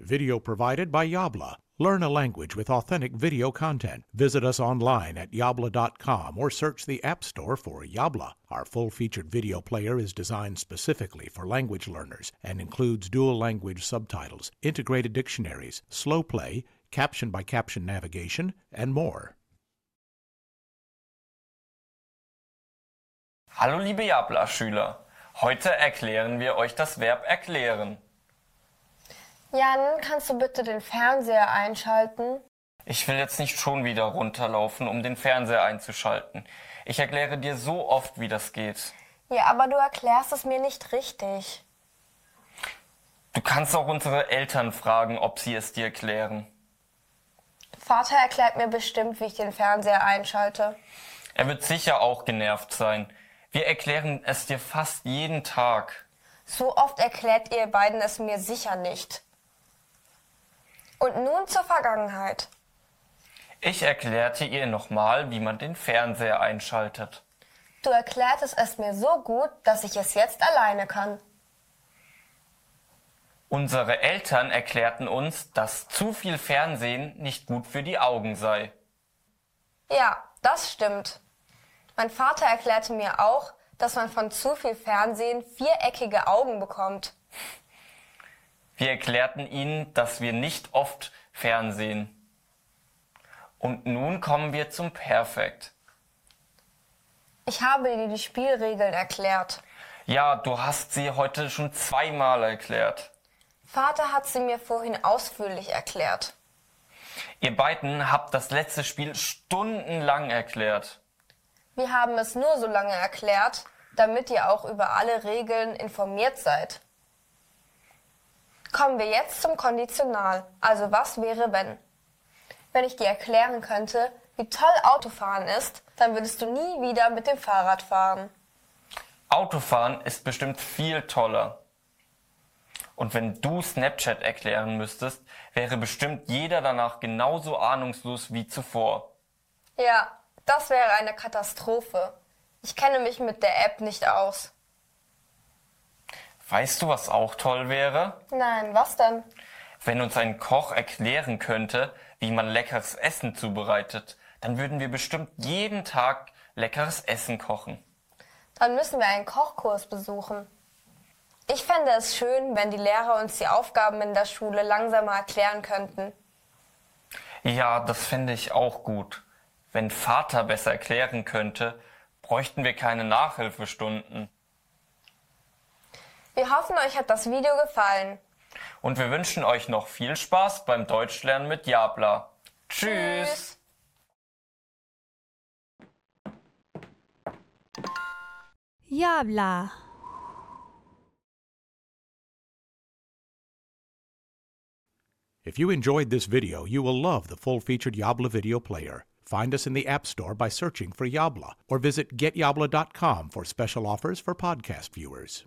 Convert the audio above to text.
Video provided by Yabla. Learn a language with authentic video content. Visit us online at yabla.com or search the App Store for Yabla. Our full featured video player is designed specifically for language learners and includes dual language subtitles, integrated dictionaries, slow play, caption by caption navigation, and more. Hallo liebe Jabla-Schüler. Heute erklären wir euch das Verb erklären. Jan, kannst du bitte den Fernseher einschalten? Ich will jetzt nicht schon wieder runterlaufen, um den Fernseher einzuschalten. Ich erkläre dir so oft, wie das geht. Ja, aber du erklärst es mir nicht richtig. Du kannst auch unsere Eltern fragen, ob sie es dir erklären. Vater erklärt mir bestimmt, wie ich den Fernseher einschalte. Er wird sicher auch genervt sein. Wir erklären es dir fast jeden Tag. So oft erklärt ihr beiden es mir sicher nicht. Und nun zur Vergangenheit. Ich erklärte ihr nochmal, wie man den Fernseher einschaltet. Du erklärtest es mir so gut, dass ich es jetzt alleine kann. Unsere Eltern erklärten uns, dass zu viel Fernsehen nicht gut für die Augen sei. Ja, das stimmt. Mein Vater erklärte mir auch, dass man von zu viel Fernsehen viereckige Augen bekommt. Wir erklärten ihnen, dass wir nicht oft Fernsehen. Und nun kommen wir zum Perfekt. Ich habe dir die Spielregeln erklärt. Ja, du hast sie heute schon zweimal erklärt. Vater hat sie mir vorhin ausführlich erklärt. Ihr beiden habt das letzte Spiel stundenlang erklärt. Wir haben es nur so lange erklärt, damit ihr auch über alle Regeln informiert seid. Kommen wir jetzt zum Konditional. Also was wäre wenn? Wenn ich dir erklären könnte, wie toll Autofahren ist, dann würdest du nie wieder mit dem Fahrrad fahren. Autofahren ist bestimmt viel toller. Und wenn du Snapchat erklären müsstest, wäre bestimmt jeder danach genauso ahnungslos wie zuvor. Ja, das wäre eine Katastrophe. Ich kenne mich mit der App nicht aus. Weißt du, was auch toll wäre? Nein, was denn? Wenn uns ein Koch erklären könnte, wie man leckeres Essen zubereitet, dann würden wir bestimmt jeden Tag leckeres Essen kochen. Dann müssen wir einen Kochkurs besuchen. Ich fände es schön, wenn die Lehrer uns die Aufgaben in der Schule langsamer erklären könnten. Ja, das fände ich auch gut. Wenn Vater besser erklären könnte, bräuchten wir keine Nachhilfestunden. Wir hoffen, euch hat das Video gefallen. Und wir wünschen euch noch viel Spaß beim Deutschlernen mit Jabla. Tschüss. Yabla. If you enjoyed this video, you will love the full-featured Yabla video player. Find us in the App Store by searching for Yabla or visit getyabla.com for special offers for podcast viewers.